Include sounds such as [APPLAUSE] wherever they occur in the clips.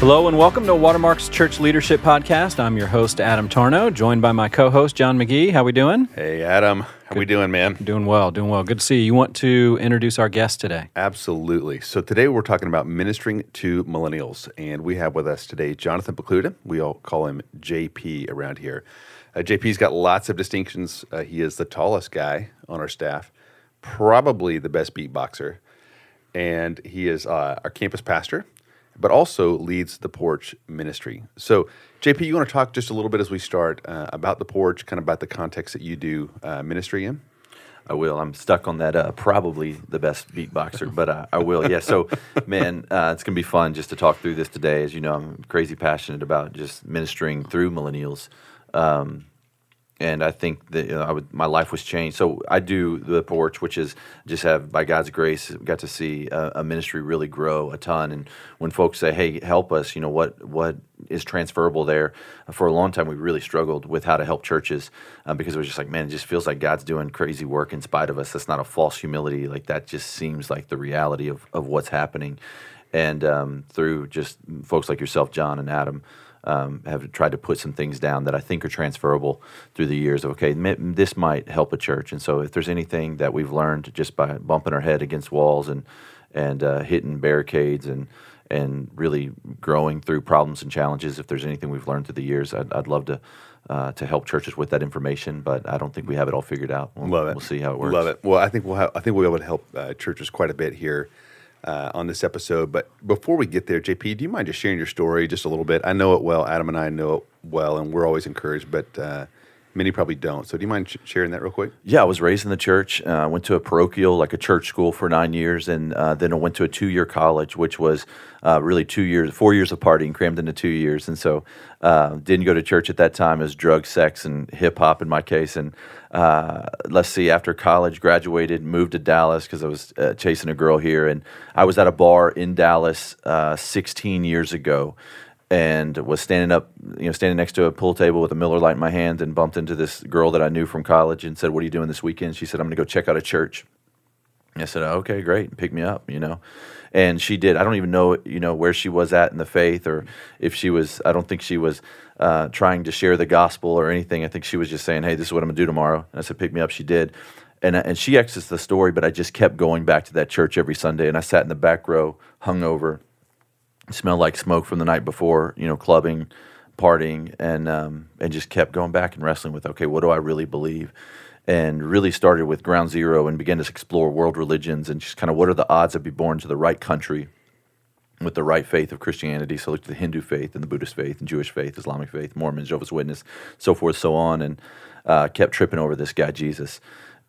Hello and welcome to Watermark's Church Leadership Podcast. I'm your host Adam Tarnow, joined by my co-host John McGee. How we doing? Hey Adam, how we doing, man? Doing well, doing well. Good to see you. You want to introduce our guest today? Absolutely. So today we're talking about ministering to millennials, and we have with us today Jonathan Pokluda. We all call him JP around here. Uh, JP's got lots of distinctions. Uh, he is the tallest guy on our staff, probably the best beatboxer, and he is uh, our campus pastor but also leads the porch ministry. So, JP, you want to talk just a little bit as we start uh, about the porch, kind of about the context that you do uh, ministry in? I will. I'm stuck on that. Uh, probably the best beatboxer, but uh, I will. Yeah. So, man, [LAUGHS] uh, it's gonna be fun just to talk through this today. As you know, I'm crazy passionate about just ministering through millennials. Um, and I think that you know, I would, my life was changed. So I do the porch, which is just have by God's grace got to see a, a, ministry really grow a ton. And when folks say, "Hey, help us," you know what what is transferable there. For a long time, we really struggled with how to help churches um, because it was just like, man, it just feels like God's doing crazy work in spite of us. That's not a false humility. Like that just seems like the reality of of what's happening. And um, through just folks like yourself, John and Adam um, have tried to put some things down that I think are transferable through the years. Of, Okay, this might help a church, and so if there's anything that we've learned just by bumping our head against walls and and uh, hitting barricades and and really growing through problems and challenges, if there's anything we've learned through the years, I'd, I'd love to. Uh, to help churches with that information, but I don't think we have it all figured out. We'll, Love it. We'll see how it works. Love it. Well, I think we'll have, I think we'll be able to help uh, churches quite a bit here uh, on this episode. But before we get there, JP, do you mind just sharing your story just a little bit? I know it well. Adam and I know it well, and we're always encouraged, but uh, many probably don't. So do you mind sh- sharing that real quick? Yeah, I was raised in the church. I uh, went to a parochial, like a church school, for nine years, and uh, then I went to a two-year college, which was uh, really two years, four years of partying crammed into two years. And so uh, didn't go to church at that time. Was drug, sex, and hip hop in my case. And uh, let's see, after college, graduated, moved to Dallas because I was uh, chasing a girl here, and I was at a bar in Dallas 16 years ago and was standing up, you know, standing next to a pool table with a Miller Lite in my hand, and bumped into this girl that I knew from college, and said, "What are you doing this weekend?" She said, "I'm going to go check out a church." I said, "Okay, great, pick me up," you know, and she did. I don't even know, you know, where she was at in the faith, or if she was. I don't think she was uh, trying to share the gospel or anything. I think she was just saying, "Hey, this is what I'm going to do tomorrow." And I said, "Pick me up." She did. And, and she exits the story, but I just kept going back to that church every Sunday. And I sat in the back row, hungover, smelled like smoke from the night before, you know, clubbing, partying, and um, and just kept going back and wrestling with, okay, what do I really believe? And really started with ground zero and began to explore world religions and just kind of what are the odds of be born to the right country with the right faith of Christianity. So looked at the Hindu faith and the Buddhist faith and Jewish faith, Islamic faith, Mormon, Jehovah's Witness, so forth, so on, and uh, kept tripping over this guy Jesus,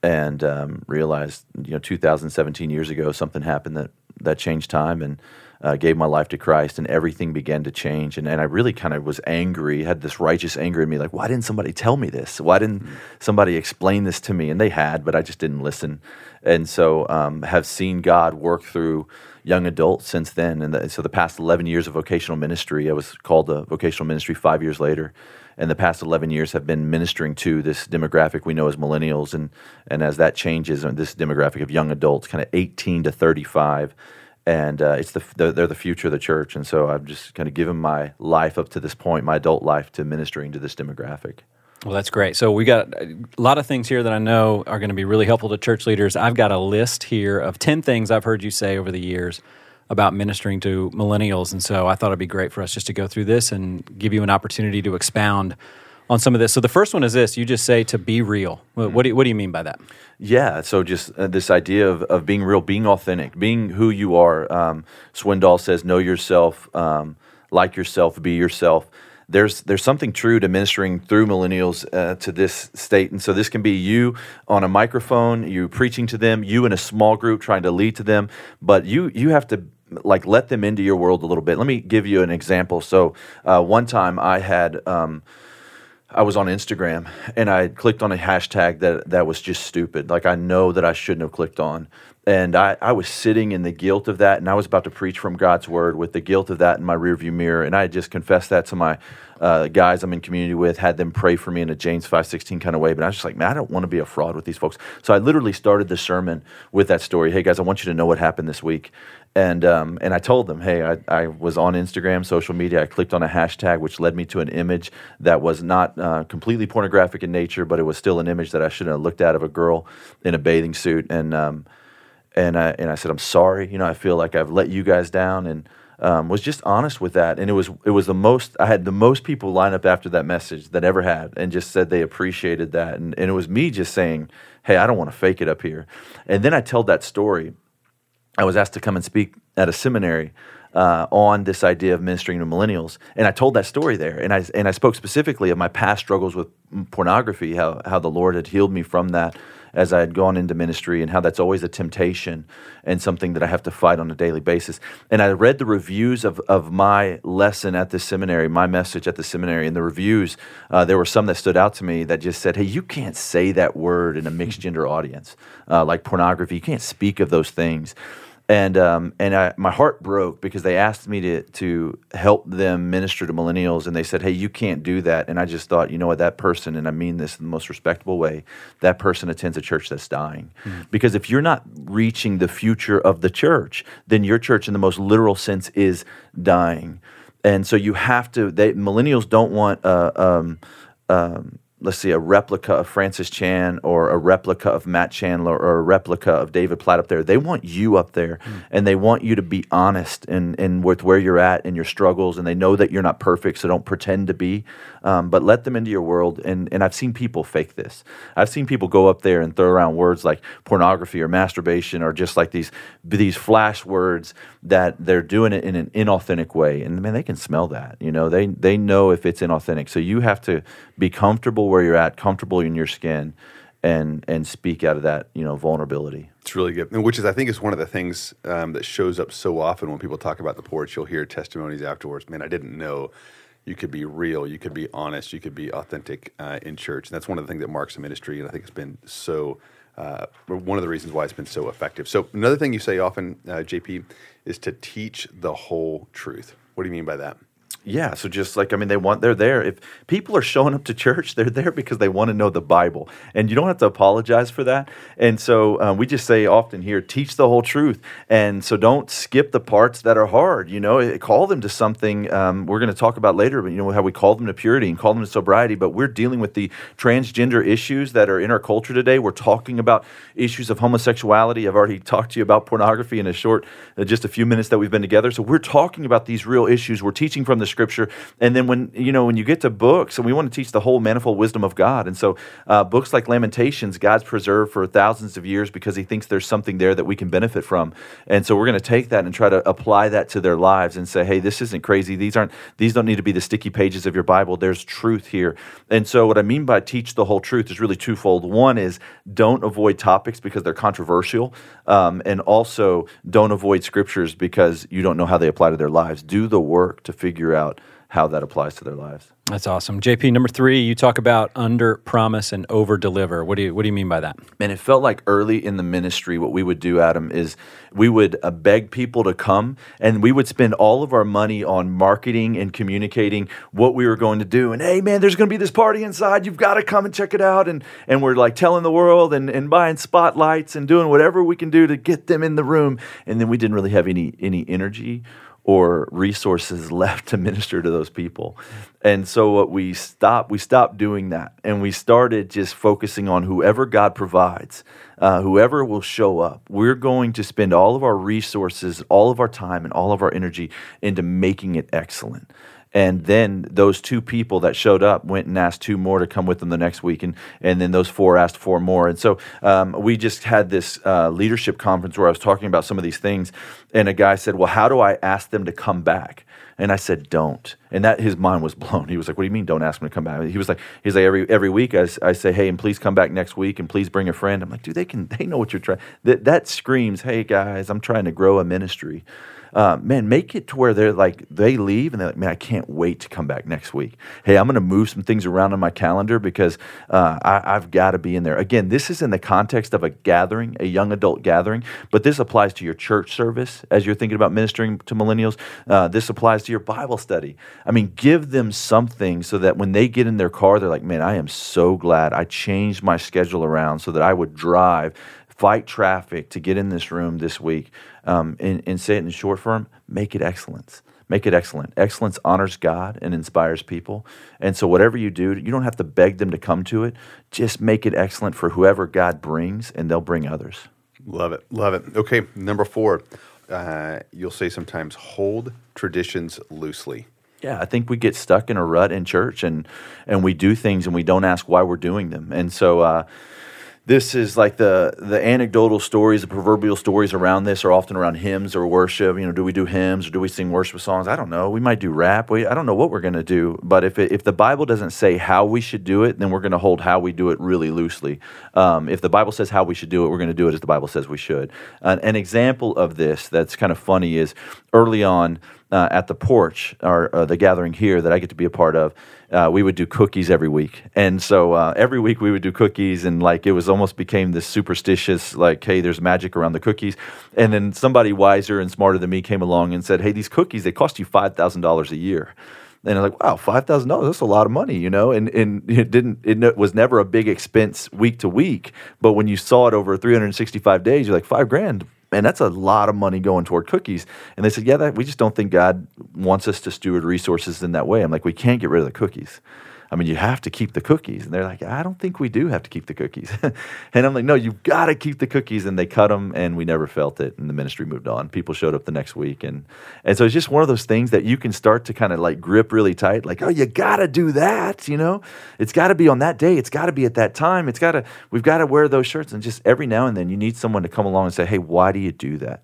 and um, realized you know 2017 years ago something happened that that changed time and uh, gave my life to Christ, and everything began to change. And, and I really kind of was angry, had this righteous anger in me, like, why didn't somebody tell me this? Why didn't mm-hmm. somebody explain this to me? And they had, but I just didn't listen. And so um, have seen God work through young adults since then. And the, so the past 11 years of vocational ministry, I was called a vocational ministry five years later. And the past 11 years have been ministering to this demographic we know as millennials. And, and as that changes, uh, this demographic of young adults, kind of 18 to 35, and uh, it's the they're the future of the church. And so I've just kind of given my life up to this point, my adult life, to ministering to this demographic. Well, that's great. So we got a lot of things here that I know are going to be really helpful to church leaders. I've got a list here of ten things I've heard you say over the years about ministering to millennials, and so I thought it'd be great for us just to go through this and give you an opportunity to expound on some of this. So the first one is this: you just say to be real. What do you, what do you mean by that? Yeah, so just uh, this idea of, of being real, being authentic, being who you are. Um, Swindoll says, "Know yourself, um, like yourself, be yourself." There's there's something true to ministering through millennials uh, to this state, and so this can be you on a microphone, you preaching to them, you in a small group trying to lead to them, but you you have to like let them into your world a little bit. Let me give you an example. So uh, one time I had. Um, I was on Instagram and I clicked on a hashtag that that was just stupid. Like I know that I shouldn't have clicked on. And I, I was sitting in the guilt of that, and I was about to preach from God's word with the guilt of that in my rearview mirror. And I just confessed that to my uh, guys I'm in community with, had them pray for me in a James 5:16 kind of way. But I was just like, man, I don't want to be a fraud with these folks. So I literally started the sermon with that story. Hey guys, I want you to know what happened this week. And um, and I told them, hey, I, I was on Instagram, social media. I clicked on a hashtag, which led me to an image that was not uh, completely pornographic in nature, but it was still an image that I shouldn't have looked at of a girl in a bathing suit. And um, and I and I said, I'm sorry. You know, I feel like I've let you guys down, and um, was just honest with that. And it was it was the most I had the most people line up after that message that ever had, and just said they appreciated that. And and it was me just saying, hey, I don't want to fake it up here. And then I told that story. I was asked to come and speak at a seminary. Uh, on this idea of ministering to millennials, and I told that story there, and I and I spoke specifically of my past struggles with pornography, how how the Lord had healed me from that, as I had gone into ministry and how that's always a temptation and something that I have to fight on a daily basis. And I read the reviews of, of my lesson at the seminary, my message at the seminary, and the reviews, uh, there were some that stood out to me that just said, hey, you can't say that word in a mixed gender audience, uh, like pornography. You can't speak of those things and um, and I, my heart broke because they asked me to to help them minister to millennials, and they said, "Hey, you can't do that." And I just thought, you know what, that person, and I mean this in the most respectable way, that person attends a church that's dying, mm-hmm. because if you're not reaching the future of the church, then your church, in the most literal sense, is dying, and so you have to. They millennials don't want. Uh, um, um, let's see, a replica of Francis Chan or a replica of Matt Chandler or a replica of David Platt up there. They want you up there mm. and they want you to be honest and, and with where you're at and your struggles. And they know that you're not perfect, so don't pretend to be. Um, but let them into your world. And, and I've seen people fake this. I've seen people go up there and throw around words like pornography or masturbation or just like these, these flash words that they're doing it in an inauthentic way. And man, they can smell that. You know, they, they know if it's inauthentic. So you have to be comfortable where you're at, comfortable in your skin, and and speak out of that you know vulnerability. It's really good, and which is I think is one of the things um, that shows up so often when people talk about the porch. You'll hear testimonies afterwards. Man, I didn't know you could be real, you could be honest, you could be authentic uh, in church, and that's one of the things that marks the ministry. And I think it's been so. Uh, one of the reasons why it's been so effective. So another thing you say often, uh, JP, is to teach the whole truth. What do you mean by that? Yeah, so just like I mean, they want they're there. If people are showing up to church, [LAUGHS] they're there because they want to know the Bible, and you don't have to apologize for that. And so um, we just say often here, teach the whole truth, and so don't skip the parts that are hard. You know, call them to something. Um, we're going to talk about later, but you know how we call them to purity and call them to sobriety. But we're dealing with the transgender issues that are in our culture today. We're talking about issues of homosexuality. I've already talked to you about pornography in a short, uh, just a few minutes that we've been together. So we're talking about these real issues. We're teaching from the scripture. And then when you know when you get to books, and we want to teach the whole manifold wisdom of God. And so uh, books like Lamentations, God's preserved for thousands of years because He thinks there's something there that we can benefit from. And so we're going to take that and try to apply that to their lives and say, hey, this isn't crazy. These aren't these don't need to be the sticky pages of your Bible. There's truth here. And so what I mean by teach the whole truth is really twofold. One is don't avoid topics because they're controversial, um, and also don't avoid scriptures because you don't know how they apply to their lives. Do the work to figure out how that applies to their lives. That's awesome. JP, number three, you talk about under promise and over deliver. What do you what do you mean by that? Man, it felt like early in the ministry, what we would do, Adam, is we would uh, beg people to come, and we would spend all of our money on marketing and communicating what we were going to do. And hey, man, there's going to be this party inside. You've got to come and check it out. And and we're like telling the world and, and buying spotlights and doing whatever we can do to get them in the room. And then we didn't really have any any energy or resources [LAUGHS] left to minister to those people. And so what we stopped, we stopped doing that, and we started just focusing on whoever God provides, uh, whoever will show up. We're going to spend all of our resources, all of our time, and all of our energy into making it excellent. And then those two people that showed up went and asked two more to come with them the next week, and and then those four asked four more. And so um, we just had this uh, leadership conference where I was talking about some of these things, and a guy said, "Well, how do I ask them to come back?" And I said, "Don't." And that his mind was [LAUGHS] blown. He was like, "What do you mean, don't ask them to come back?" He was like, "He's like every every week I, I say, hey, and please come back next week, and please bring a friend." I'm like, "Dude, they can they know what you're trying." That that screams, "Hey guys, I'm trying to grow a ministry." Uh, man, make it to where they're like, they leave and they're like, man, I can't wait to come back next week. Hey, I'm going to move some things around on my calendar because uh, I, have got to be in there. Again, this is in the context of a gathering, a young adult gathering, but this applies to your church service as you're thinking about ministering to millennials. Uh, this applies to your Bible study. I mean, give them something so that when they get in their car, they're like, man, I am so glad I changed my schedule around so that I would drive fight traffic to get in this room this week um, and, and say it in short form, make it excellence. Make it excellent. Excellence honors God and inspires people. And so, whatever you do, you don't have to beg them to come to it. Just make it excellent for whoever God brings, and they'll bring others. Love it. Love it. Okay. Number four, uh, you'll say sometimes hold traditions loosely. Yeah, I think we get stuck in a rut in church and and we do things and we don't ask why we're doing them. And so uh, this is like the the anecdotal stories, the proverbial stories around this are often around hymns or worship. You know, do we do hymns or do we sing worship songs? I don't know. We might do rap. We, I don't know what we're going to do. But if it, if the Bible doesn't say how we should do it, then we're going to hold how we do it really loosely. Um, if the Bible says how we should do it, we're going to do it as the Bible says we should. An, an example of this that's kind of funny is early on uh, at the porch or uh, the gathering here that I get to be a part of, uh, we would do cookies every week. And so uh, every week we would do cookies, and like it was almost became this superstitious, like, hey, there's magic around the cookies. And then somebody wiser and smarter than me came along and said, hey, these cookies, they cost you $5,000 a year. And I'm like, wow, five thousand dollars, that's a lot of money, you know? And and it didn't it was never a big expense week to week. But when you saw it over 365 days, you're like, five grand, man, that's a lot of money going toward cookies. And they said, yeah, that, we just don't think God wants us to steward resources in that way. I'm like, we can't get rid of the cookies. I mean, you have to keep the cookies. And they're like, I don't think we do have to keep the cookies. [LAUGHS] and I'm like, no, you've got to keep the cookies. And they cut them, and we never felt it. And the ministry moved on. People showed up the next week. And, and so it's just one of those things that you can start to kind of like grip really tight, like, oh, you got to do that. You know, it's got to be on that day. It's got to be at that time. It's got to, we've got to wear those shirts. And just every now and then, you need someone to come along and say, hey, why do you do that?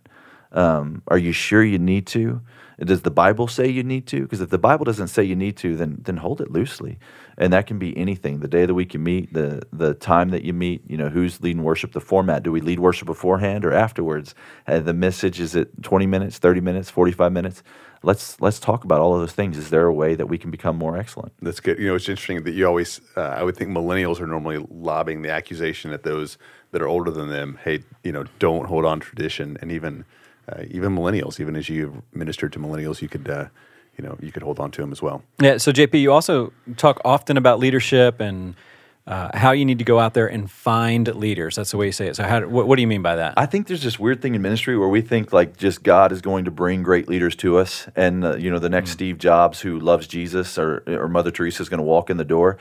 Um, are you sure you need to? Does the Bible say you need to? Because if the Bible doesn't say you need to, then then hold it loosely, and that can be anything. The day of the week you meet, the the time that you meet. You know, who's leading worship? The format. Do we lead worship beforehand or afterwards? The message is it twenty minutes, thirty minutes, forty five minutes? Let's let's talk about all of those things. Is there a way that we can become more excellent? That's good. You know, it's interesting that you always. Uh, I would think millennials are normally lobbing the accusation at those that are older than them. Hey, you know, don't hold on tradition, and even uh, even millennials, even as you ministered to millennials, you could, uh, you know, you could hold on to them as well. Yeah. So JP, you also talk often about leadership and uh, how you need to go out there and find leaders. That's the way you say it. So, how, what, what, do you mean by that? I think there's this weird thing in ministry where we think like just God is going to bring great leaders to us, and uh, you know the next mm-hmm. Steve Jobs who loves Jesus or, or Mother Teresa is going to walk in the door.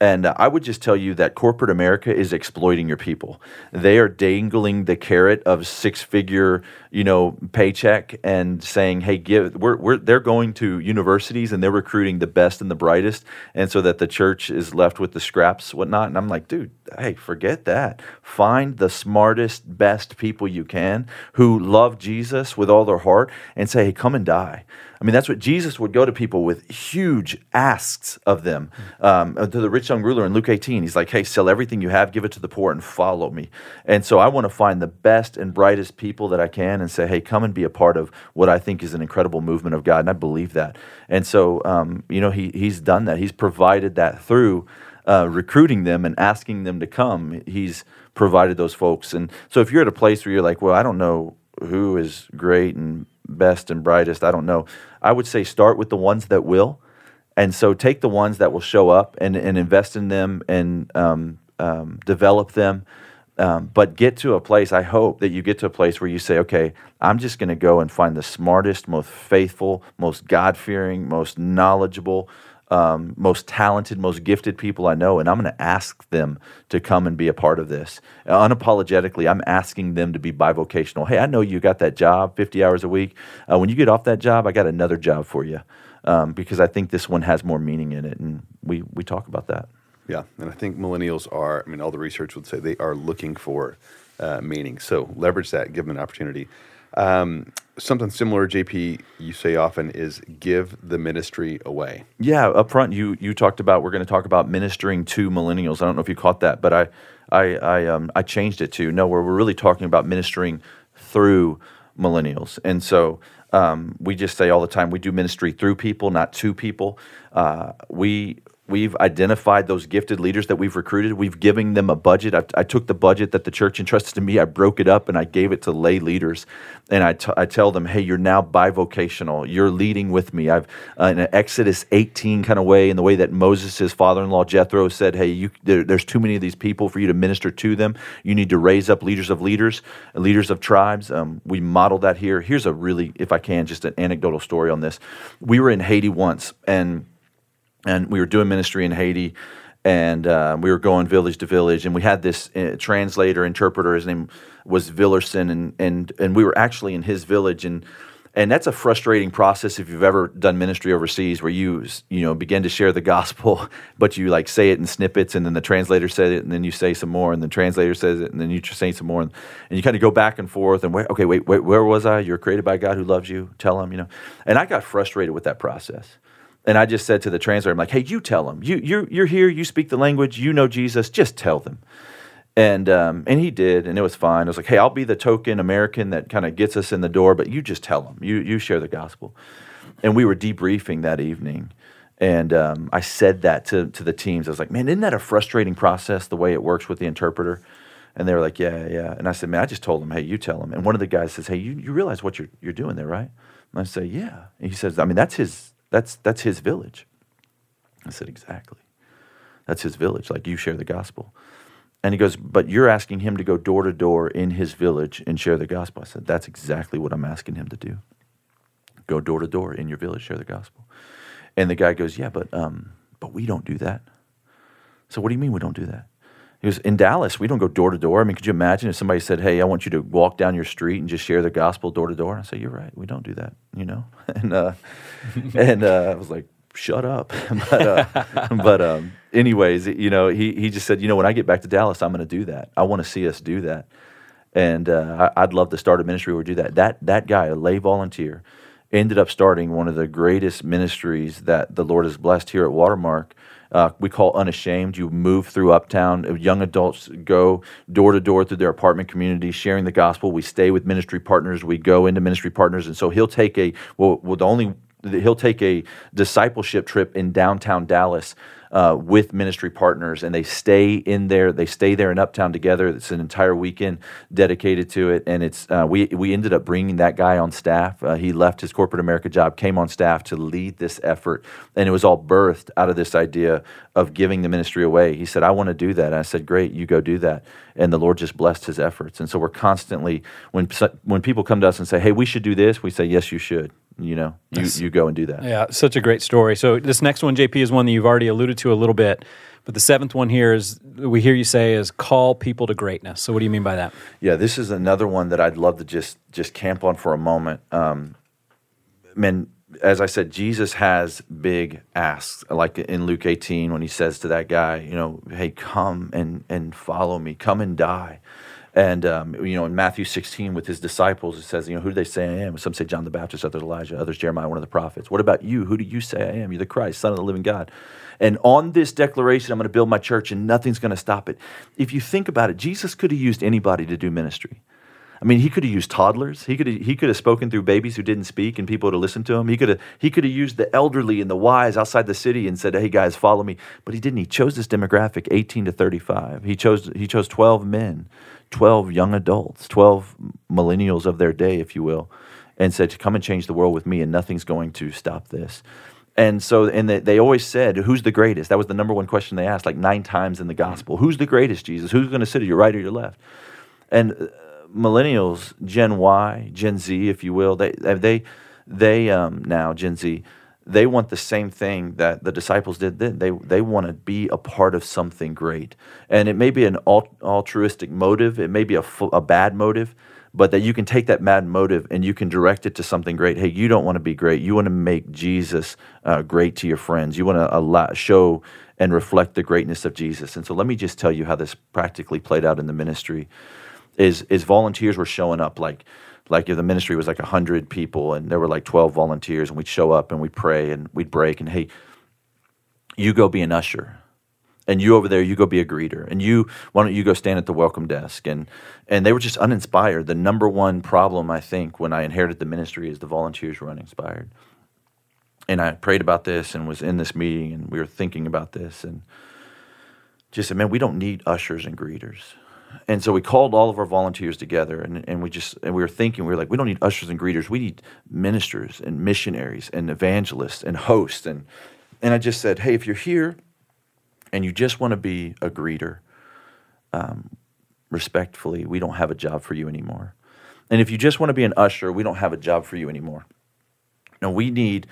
And uh, I would just tell you that corporate America is exploiting your people. They are dangling the carrot of six figure, you know, paycheck and saying, "Hey, give." We're, we're they're going to universities and they're recruiting the best and the brightest, and so that the church is left with the scraps, whatnot. And I'm like, dude, hey, forget that. Find the smartest, best people you can who love Jesus with all their heart, and say, "Hey, come and die." I mean, that's what Jesus would go to people with huge asks of them. Um, to the rich young ruler in Luke 18, he's like, hey, sell everything you have, give it to the poor, and follow me. And so I want to find the best and brightest people that I can and say, hey, come and be a part of what I think is an incredible movement of God. And I believe that. And so, um, you know, he, he's done that. He's provided that through uh, recruiting them and asking them to come. He's provided those folks. And so if you're at a place where you're like, well, I don't know who is great and best and brightest, I don't know. I would say start with the ones that will. And so take the ones that will show up and, and invest in them and um, um, develop them. Um, but get to a place, I hope that you get to a place where you say, okay, I'm just going to go and find the smartest, most faithful, most God fearing, most knowledgeable, um, most talented, most gifted people I know, and I'm going to ask them to come and be a part of this. Uh, unapologetically, I'm asking them to be bivocational. Hey, I know you got that job 50 hours a week. Uh, when you get off that job, I got another job for you um, because I think this one has more meaning in it, and we, we talk about that. Yeah, and I think millennials are, I mean, all the research would say they are looking for uh, meaning. So leverage that, give them an opportunity. Um, something similar, JP, you say often is give the ministry away. Yeah, up front, you you talked about we're going to talk about ministering to millennials. I don't know if you caught that, but I I I, um, I changed it to no, where we're really talking about ministering through millennials, and so. Um, we just say all the time we do ministry through people, not to people. Uh, we we've identified those gifted leaders that we've recruited. We've given them a budget. I, I, took the budget that the church entrusted to me, I broke it up, and I gave it to lay leaders. And I, t- I tell them, hey, you're now bivocational. You're leading with me. I've uh, in an Exodus 18 kind of way, in the way that Moses' father-in-law Jethro said, hey, you, there, there's too many of these people for you to minister to them. You need to raise up leaders of leaders, leaders of tribes. Um, we model that here. Here's a really, if I can, just an anecdotal story on this. We were in Haiti once, and and we were doing ministry in Haiti, and uh, we were going village to village, and we had this uh, translator, interpreter. His name was Villerson, and and and we were actually in his village, and and that's a frustrating process if you've ever done ministry overseas, where you you know begin to share the gospel, [LAUGHS] but you like say it in snippets, and then the translator says it, and then you say some more, and the translator says it, and then you say some more, and, and you kind of go back and forth, and wait, okay, wait, wait, where was I? You're created by God who loves you. Tell him, you know, and I got frustrated with that process and I just said to the translator, I'm like, hey, you tell them. You, you're, you're here, you speak the language, you know Jesus, just tell them. And, um, and he did, and it was fine. I was like, hey, I'll be the token American that kind of gets us in the door, but you just tell them. You, you share the gospel. And we were debriefing that evening. And um, I said that to, to the teams. I was like, man, isn't that a frustrating process, the way it works with the interpreter? And they were like, yeah, yeah. And I said, man, I just told them, hey, you tell them. And one of the guys says, hey, you, you realize what you're, you're doing there, right? And I say, yeah. And he says, I mean, that's his, that's, that's his village. I said, Exactly. That's his village. Like you share the gospel. And he goes, But you're asking him to go door to door in his village and share the gospel. I said, That's exactly what I'm asking him to do. Go door to door in your village, share the gospel. And the guy goes, Yeah, but um, but we don't do that. So what do you mean we don't do that? He goes, in Dallas, we don't go door to door. I mean, could you imagine if somebody said, Hey, I want you to walk down your street and just share the gospel door to door? I say, You're right. We don't do that, you know? [LAUGHS] And, uh, [LAUGHS] and uh, I was like, Shut up. [LAUGHS] but, uh, but um, anyways, you know, he, he just said, You know, when I get back to Dallas, I'm going to do that. I want to see us do that. And uh, I, I'd love to start a ministry where we do that. That, that guy, a lay volunteer, ended up starting one of the greatest ministries that the Lord has blessed here at Watermark uh, we call unashamed. You move through Uptown. Young adults go door to door through their apartment community, sharing the gospel. We stay with ministry partners. We go into ministry partners, and so he'll take a well, well the only he'll take a discipleship trip in downtown Dallas uh, with ministry partners, and they stay in there. They stay there in Uptown together. It's an entire weekend dedicated to it, and it's uh, we we ended up bringing that guy on staff. Uh, he left his corporate America job, came on staff to lead this effort, and it was all birthed out of this idea of giving the ministry away. He said, "I want to do that." And I said, "Great, you go do that." And the Lord just blessed his efforts, and so we're constantly when when people come to us and say, "Hey, we should do this," we say, "Yes, you should." You know, you, you go and do that. Yeah, such a great story. So this next one, JP, is one that you've already alluded to a little bit. But the seventh one here is we hear you say is call people to greatness. So what do you mean by that? Yeah, this is another one that I'd love to just just camp on for a moment. Um, man, as I said, Jesus has big asks, like in Luke 18 when he says to that guy, you know, hey, come and and follow me, come and die. And um, you know, in Matthew 16 with his disciples, it says, you know, who do they say I am? Some say John the Baptist, others Elijah, others Jeremiah, one of the prophets. What about you? Who do you say I am? You're the Christ, Son of the living God. And on this declaration, I'm going to build my church, and nothing's going to stop it. If you think about it, Jesus could have used anybody to do ministry. I mean, he could have used toddlers. He could have, he could have spoken through babies who didn't speak and people to listen to him. He could have he could have used the elderly and the wise outside the city and said, "Hey guys, follow me." But he didn't. He chose this demographic, 18 to 35. He chose he chose 12 men 12 young adults, 12 millennials of their day, if you will, and said, Come and change the world with me, and nothing's going to stop this. And so, and they, they always said, Who's the greatest? That was the number one question they asked, like nine times in the gospel. Who's the greatest, Jesus? Who's going to sit at your right or your left? And uh, millennials, Gen Y, Gen Z, if you will, they, they, they um, now, Gen Z, they want the same thing that the disciples did then. They, they want to be a part of something great. And it may be an altruistic motive, it may be a, a bad motive, but that you can take that bad motive and you can direct it to something great. Hey, you don't want to be great. You want to make Jesus uh, great to your friends. You want to allow, show and reflect the greatness of Jesus. And so let me just tell you how this practically played out in the ministry. Is, is volunteers were showing up like like if the ministry was like 100 people and there were like 12 volunteers and we'd show up and we'd pray and we'd break and hey you go be an usher. And you over there you go be a greeter. And you why don't you go stand at the welcome desk? And and they were just uninspired. The number one problem i think when i inherited the ministry is the volunteers were uninspired. And I prayed about this and was in this meeting and we were thinking about this and just said, man, we don't need ushers and greeters. And so we called all of our volunteers together and, and we just and we were thinking, we were like, we don't need ushers and greeters. We need ministers and missionaries and evangelists and hosts. And and I just said, hey, if you're here and you just want to be a greeter, um, respectfully, we don't have a job for you anymore. And if you just want to be an usher, we don't have a job for you anymore. No, we need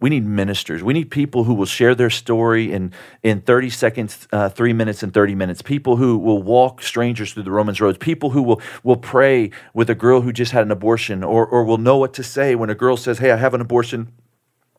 we need ministers. We need people who will share their story in, in 30 seconds, uh, three minutes, and 30 minutes. People who will walk strangers through the Romans roads. People who will, will pray with a girl who just had an abortion or, or will know what to say when a girl says, Hey, I have an abortion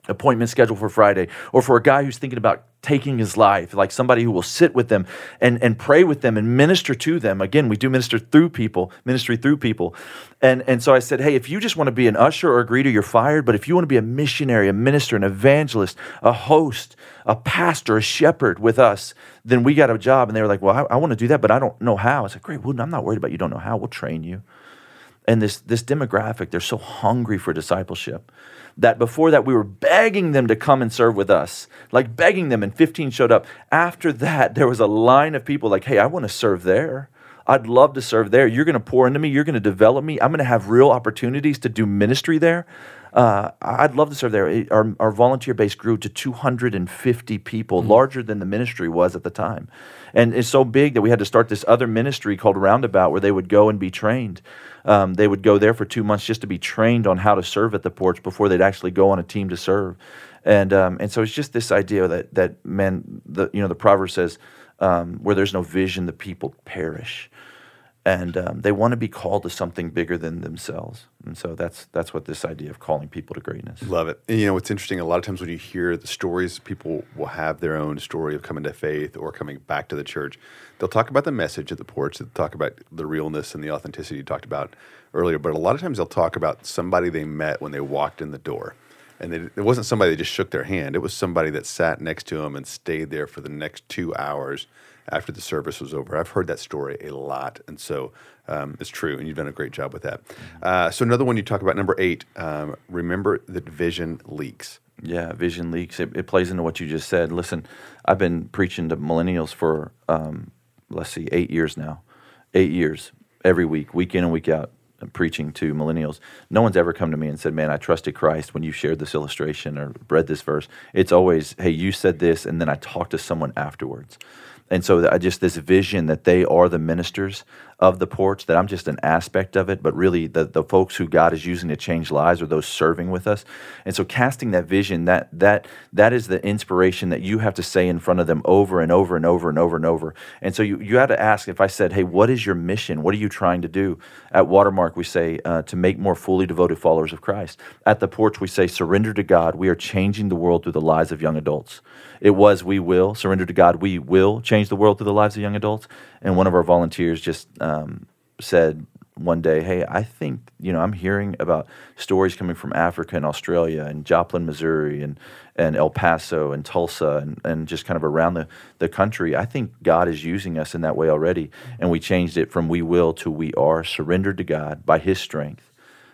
appointment scheduled for Friday, or for a guy who's thinking about taking his life, like somebody who will sit with them and, and pray with them and minister to them. Again, we do minister through people, ministry through people. And, and so I said, hey, if you just want to be an usher or a greeter, you're fired. But if you want to be a missionary, a minister, an evangelist, a host, a pastor, a shepherd with us, then we got a job. And they were like, well, I, I want to do that, but I don't know how. I said, great, well, I'm not worried about you don't know how. We'll train you. And this, this demographic, they're so hungry for discipleship that before that we were begging them to come and serve with us, like begging them, and 15 showed up. After that, there was a line of people like, hey, I want to serve there. I'd love to serve there. You're going to pour into me. You're going to develop me. I'm going to have real opportunities to do ministry there. Uh, I'd love to serve there. Our, our volunteer base grew to 250 people, mm-hmm. larger than the ministry was at the time. And it's so big that we had to start this other ministry called Roundabout where they would go and be trained. Um, they would go there for two months just to be trained on how to serve at the porch before they'd actually go on a team to serve. And um, and so it's just this idea that that man, the you know the proverb says, um, where there's no vision, the people perish and um, they want to be called to something bigger than themselves. And so that's that's what this idea of calling people to greatness. Love it. And you know, it's interesting. A lot of times when you hear the stories, people will have their own story of coming to faith or coming back to the church. They'll talk about the message at the porch. They'll talk about the realness and the authenticity you talked about earlier. But a lot of times they'll talk about somebody they met when they walked in the door. And they, it wasn't somebody that just shook their hand. It was somebody that sat next to them and stayed there for the next two hours after the service was over. I've heard that story a lot, and so um, it's true, and you've done a great job with that. Uh, so another one you talk about, number eight. Um, remember that vision leaks. Yeah, vision leaks. It, it, plays into what you just said. Listen, I've been preaching to millennials for um, let's see, eight years now. Eight years every week, week in and week out preaching to millennials, no one's ever come to me and said, "Man, I trusted Christ when you shared this illustration or read this verse." It's always, "Hey, you said this," and then I talked to someone afterwards and so I just this vision that they are the ministers of the porch, that I'm just an aspect of it, but really the, the folks who God is using to change lives are those serving with us. And so casting that vision, that that that is the inspiration that you have to say in front of them over and over and over and over and over. And so you, you had to ask if I said, hey, what is your mission? What are you trying to do? At Watermark, we say uh, to make more fully devoted followers of Christ. At the porch, we say surrender to God. We are changing the world through the lives of young adults. It was we will surrender to God. We will change the world through the lives of young adults. And one of our volunteers just um, said one day, "Hey, I think you know I'm hearing about stories coming from Africa and Australia and Joplin, Missouri, and and El Paso and Tulsa and, and just kind of around the, the country. I think God is using us in that way already. And we changed it from we will to we are surrendered to God by His strength,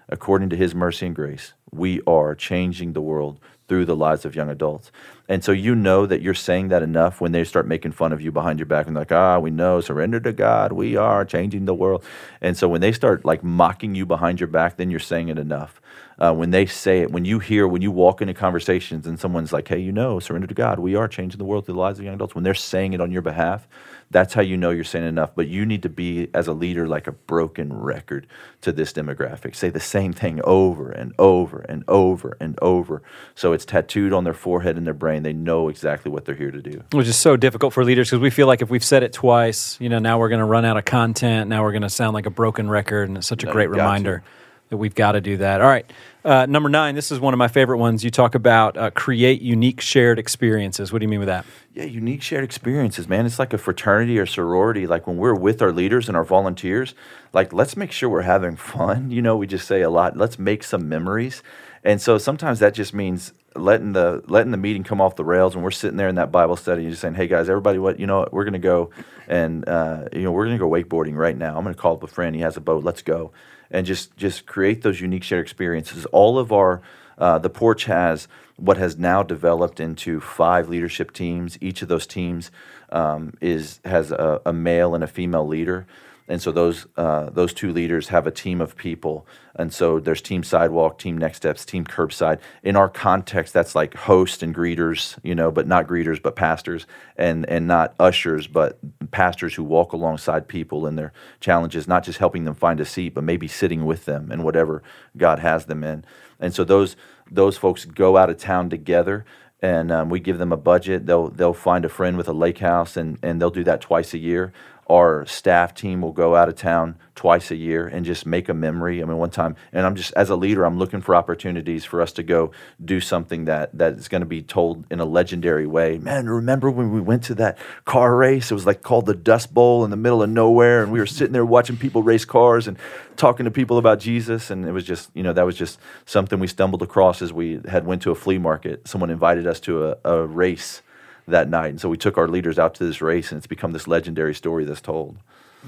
according to His mercy and grace. We are changing the world through the lives of young adults. And so you know that you're saying that enough when they start making fun of you behind your back and like, ah, we know, surrender to God, we are changing the world. And so when they start like mocking you behind your back, then you're saying it enough. Uh, when they say it, when you hear, when you walk into conversations and someone's like, hey, you know, surrender to God, we are changing the world through the lives of young adults, when they're saying it on your behalf, that's how you know you're saying enough. But you need to be, as a leader, like a broken record to this demographic. Say the same thing over and over and over and over. So it's tattooed on their forehead and their brain. They know exactly what they're here to do. Which is so difficult for leaders because we feel like if we've said it twice, you know, now we're going to run out of content. Now we're going to sound like a broken record. And it's such a no, great reminder. To that we've got to do that. All right. Uh, number nine, this is one of my favorite ones. You talk about uh, create unique shared experiences. What do you mean with that? Yeah, unique shared experiences, man. It's like a fraternity or sorority. Like when we're with our leaders and our volunteers, like let's make sure we're having fun. You know, we just say a lot. Let's make some memories. And so sometimes that just means letting the letting the meeting come off the rails and we're sitting there in that Bible study and just saying, "Hey guys, everybody, what you know, what? we're gonna go and uh, you know we're gonna go wakeboarding right now. I'm gonna call up a friend. He has a boat. Let's go." And just just create those unique shared experiences. All of our Uh, the porch has what has now developed into five leadership teams. Each of those teams um, is has a, a male and a female leader and so those uh, those two leaders have a team of people. And so there's team sidewalk team next steps team curbside. In our context that's like host and greeters you know but not greeters but pastors and and not ushers but pastors who walk alongside people in their challenges not just helping them find a seat but maybe sitting with them in whatever god has them in. And so those those folks go out of town together and um, we give them a budget. They'll they'll find a friend with a lake house and and they'll do that twice a year our staff team will go out of town twice a year and just make a memory. I mean, one time, and I'm just as a leader, I'm looking for opportunities for us to go do something that that is going to be told in a legendary way. Man, remember when we went to that car race? It was like called the Dust Bowl in the middle of nowhere, and we were sitting there watching people race cars and talking to people about Jesus, and it was just you know that was just something we stumbled across as we had went to a flea market. Someone invited us to a, a race that night. And so we took our leaders out to this race, and it's become this legendary story that's told.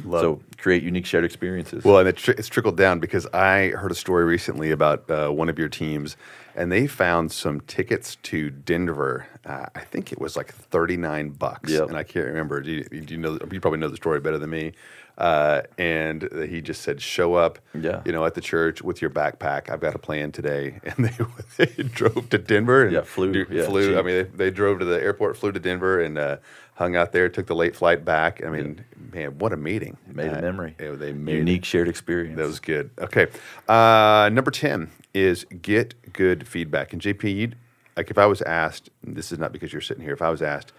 Love. So create unique shared experiences. Well, and it's, it's trickled down because I heard a story recently about uh, one of your teams, and they found some tickets to Denver. Uh, I think it was like thirty nine bucks, yep. and I can't remember. Do you, do you, know? You probably know the story better than me. Uh, and he just said, "Show up, yeah. you know, at the church with your backpack. I've got a plan today." [LAUGHS] And they, [LAUGHS] they drove to Denver and yeah, flew, do, yeah, flew. Cheap. I mean, they, they, drove to the airport, flew to Denver, and uh, hung out there. Took the late flight back. I mean, man, what a meeting! Made a uh, memory. It, they made unique it. shared experience. That was good. Okay, uh, number ten is get good feedback. And JP, like if I was asked, this is not because you're sitting here. If I was asked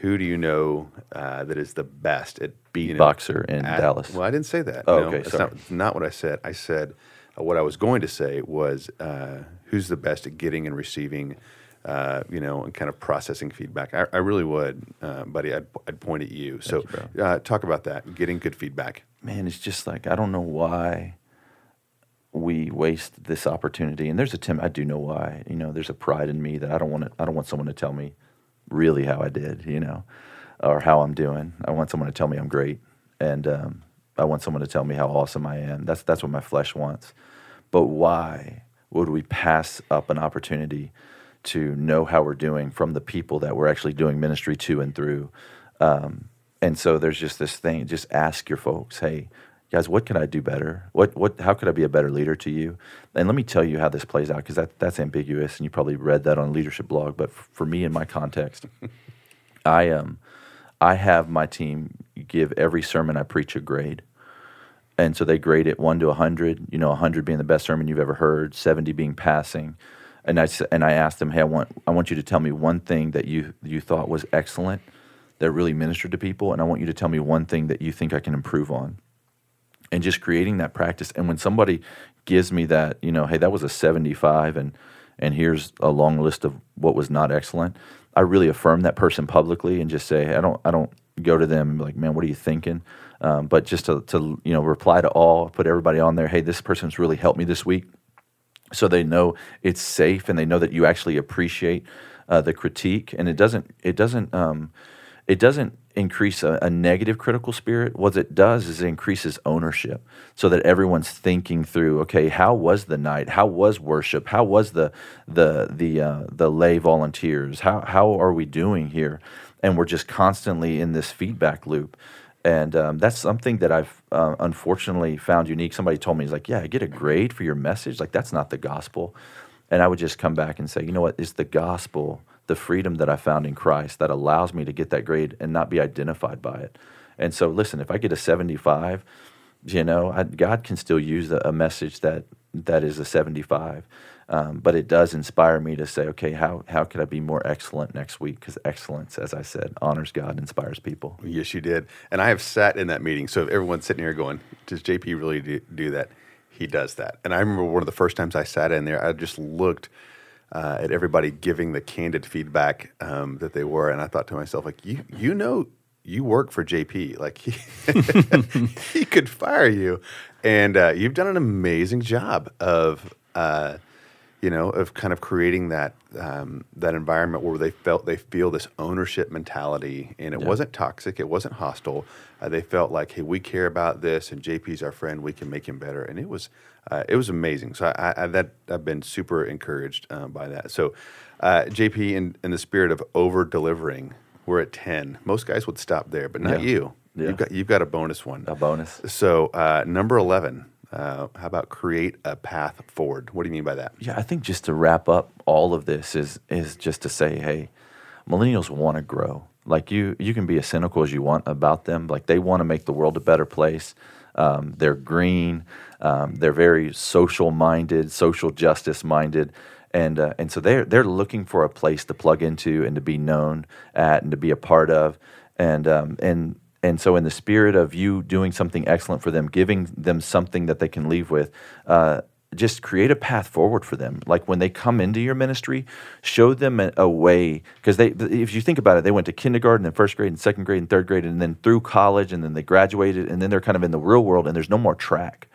who do you know uh, that is the best at you know, in at, Dallas? Well, I didn't say that. Oh, no, okay, that's sorry. Not, not, what I said. I said uh, what I was going to say was uh, who's the best at getting and receiving, uh, you know, and kind of processing feedback. I, I really would, uh, buddy. I'd, I'd, point at you. so you, uh, talk about that. Getting good feedback. Man, it's just like I don't know why we waste this opportunity. And there's a Tim. I do know why. You know, there's a pride in me that I don't want to. I don't want someone to tell me really how I did, you know, or how I'm doing. I want someone to tell me I'm great, and um, I want someone to tell me how awesome I am. That's that's what my flesh wants. But why would we pass up an opportunity to know how we're doing from the people that we're actually doing ministry to and through? Um, and so there's just this thing. Just ask your folks, hey, guys, what can I do better? What what how could I be a better leader to you? And let me tell you how this plays out because that that's ambiguous, and you probably read that on leadership blog. But f- for me, in my context, [LAUGHS] I um I have my team give every sermon I preach a grade. And so they grade it one to 100, you know, 100 being the best sermon you've ever heard, 70 being passing. And I, and I asked them, hey, I want, I want you to tell me one thing that you, you thought was excellent, that really ministered to people. And I want you to tell me one thing that you think I can improve on and just creating that practice. And when somebody gives me that, you know, hey, that was a 75 and and here's a long list of what was not excellent, I really affirm that person publicly and just say, I don't I don't go to them and be like, man, what are you thinking? Um, but just to, to you know reply to all, put everybody on there. Hey, this person's really helped me this week, so they know it's safe and they know that you actually appreciate uh, the critique. And it doesn't it doesn't um, it doesn't increase a, a, negative critical spirit. What it does is it increases ownership so that everyone's thinking through, okay, how was the night? How was worship? How was the the the uh, the lay volunteers? How how are we doing here? And we're just constantly in this feedback loop. And um, that's something that I've uh, unfortunately found unique. Somebody told me, he's like, yeah, I get a grade for your message. Like, that's not the gospel. And I would just come back and say, you know what, is the gospel the freedom that I found in Christ that allows me to get that grade and not be identified by it. And so, listen, if I get a 75, you know, I, God can still use a, a, message that that is a 75. Um, but it does inspire me to say, okay, how, how could I be more excellent next week? Because excellence, as I said, honors God, inspires people. Yes, you did. And I have sat in that meeting. So if everyone's sitting here going, does JP really do, do that? He does that. And I remember one of the first times I sat in there, I just looked – uh, at everybody giving the candid feedback um, that they were, and I thought to myself, like, you you know, you work for JP, like he [LAUGHS] he could fire you, and uh, you've done an amazing job of. Uh, you know, of kind of creating that um, that environment where they felt they feel this ownership mentality, and it wasn't toxic, it wasn't hostile. Uh, they felt like, hey, we care about this, and JP's our friend, we can make him better, and it was uh, it was amazing. So I, I that I've been super encouraged um, by that. So uh, JP, in in the spirit of over delivering, we're at ten. Most guys would stop there, but not Yeah. you. Yeah. You've got you've got a bonus one. A bonus. So uh, number eleven. Uh, how about create a path forward? What do you mean by that? Yeah, I think just to wrap up all of this is is just to say, hey, millennials want to grow. Like you, you can be as cynical as you want about them. Like they want to make the world a better place. Um, they're green. Um, they're very social minded, social justice minded, and uh, and so they're they're looking for a place to plug into and to be known at and to be a part of, and um, and and so in the spirit of you doing something excellent for them, giving them something that they can leave with. Uh, just create a path forward for them. Like when they come into your ministry, show them a, a way because they, if you think about it, they went to kindergarten and first grade and second grade and third grade, and then through college, and then they graduated, and then they're kind of in the real world, and there's no more track.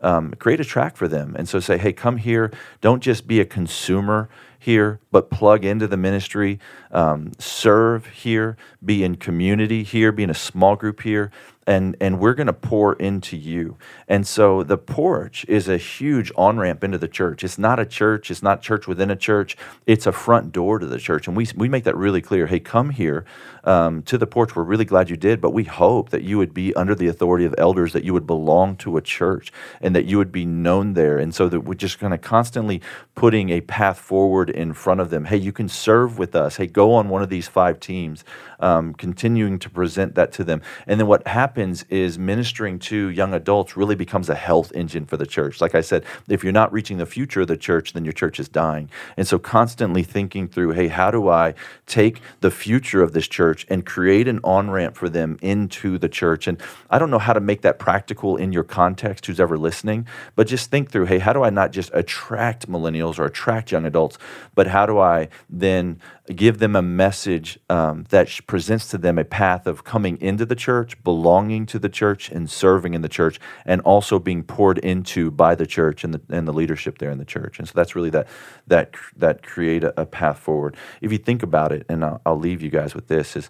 Um, create a track for them, and so say, hey, come here. Don't just be a consumer here, but plug into the ministry, um, serve here, be in community here, be in a small group here, and and we're going to pour into you. And so the porch is a huge on ramp into the church. It's not a church. It's not church within a church. It's a front door to the church, and we we make that really clear. Hey, come here um, to the porch. We're really glad you did, but we hope that you would be under the authority of elders, that you would belong to a church, and that you would be known there. And so that we're just kind of constantly putting a path forward in front of them. Hey, you can serve with us. Hey, go on one of these five teams. Um, continuing to present that to them, and then what happens is ministering to young adults really becomes a health engine for the church. Like I said, if you're not reaching the future of the church, then your church is dying. And so, constantly thinking through, hey, how do I take the future of this church and create an on ramp for them into the church? And I don't know how to make that practical in your context, who's ever listening, but just think through, hey, how do I not just attract millennials or attract young adults, but how do I then give them a message um, that presents to them a path of coming into the church, belonging to the church, and serving in the church, and also being poured into by the church and the, and the leadership there in the church. And so that's really that that that create a, a path forward. If you think about it, and I'll, I'll leave you guys with this: is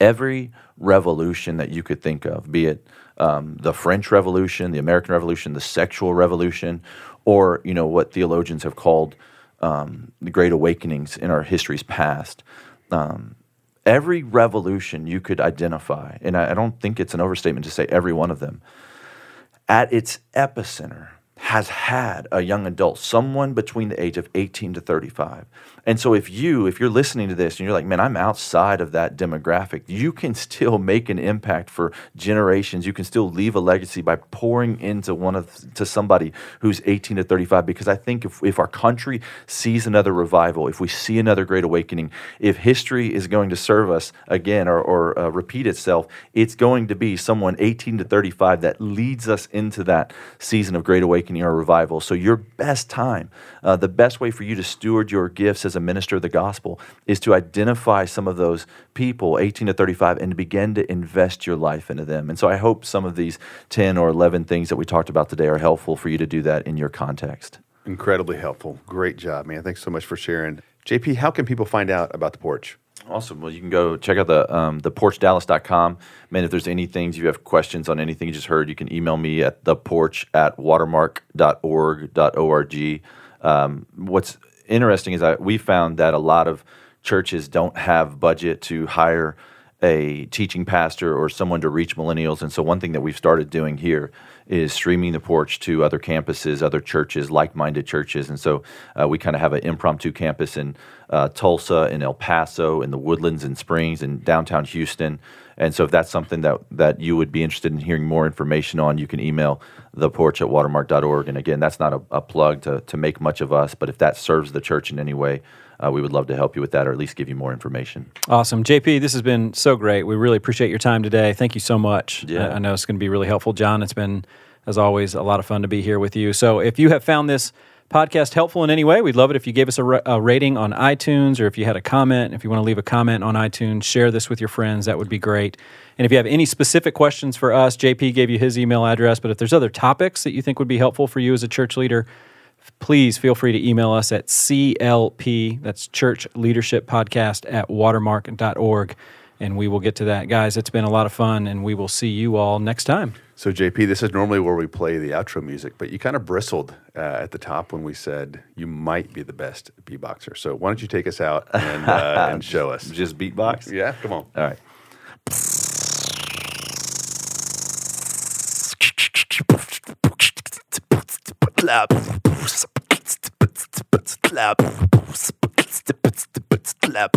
every revolution that you could think of, be it um, the French Revolution, the American Revolution, the sexual revolution, or you know what theologians have called um, the Great Awakenings in our history's past. Um, every revolution you could identify, and I, I don't think it's an overstatement to say every one of them, at its epicenter has had a young adult, someone between the age of 18 to 35. And so if you, if you're listening to this and you're like, man, I'm outside of that demographic, you can still make an impact for generations. You can still leave a legacy by pouring into one of to somebody who's 18 to 35. Because I think if, if our country sees another revival, if we see another great awakening, if history is going to serve us again or, or uh, repeat itself, it's going to be someone 18 to 35 that leads us into that season of great awakening or revival. So your best time, uh, the best way for you to steward your gifts as a minister of the gospel is to identify some of those people, 18 to 35, and begin to invest your life into them. And so I hope some of these 10 or 11 things that we talked about today are helpful for you to do that in your context. Incredibly helpful. Great job, man. Thanks so much for sharing. JP, how can people find out about the porch? Awesome. Well, you can go check out the um, theporchdallas.com. Man, if there's any things you have questions on anything you just heard, you can email me at theporch at watermark.org.org. Um, what's interesting is that we found that a lot of churches don't have budget to hire a teaching pastor or someone to reach millennials. And so, one thing that we've started doing here is streaming the porch to other campuses, other churches, like minded churches. And so, uh, we kind of have an impromptu campus in uh, Tulsa, in El Paso, in the Woodlands and Springs, in downtown Houston. And so, if that's something that, that you would be interested in hearing more information on, you can email the porch at watermark.org. And again, that's not a, a plug to, to make much of us, but if that serves the church in any way, uh, we would love to help you with that or at least give you more information. Awesome. JP, this has been so great. We really appreciate your time today. Thank you so much. Yeah. I, I know it's going to be really helpful. John, it's been, as always, a lot of fun to be here with you. So if you have found this podcast helpful in any way, we'd love it if you gave us a, ra- a rating on iTunes or if you had a comment. If you want to leave a comment on iTunes, share this with your friends. That would be great. And if you have any specific questions for us, JP gave you his email address, but if there's other topics that you think would be helpful for you as a church leader, please feel free to email us at CLP, that's Church Leadership Podcast at watermark.org, and we will get to that. Guys, it's been a lot of fun, and we will see you all next time. So, JP, this is normally where we play the outro music, but you kind of bristled uh, at the top when we said you might be the best beatboxer. So, why don't you take us out and, uh, and [LAUGHS] show us? Just beatbox? Yeah, come on. All right. Club. Club. Club.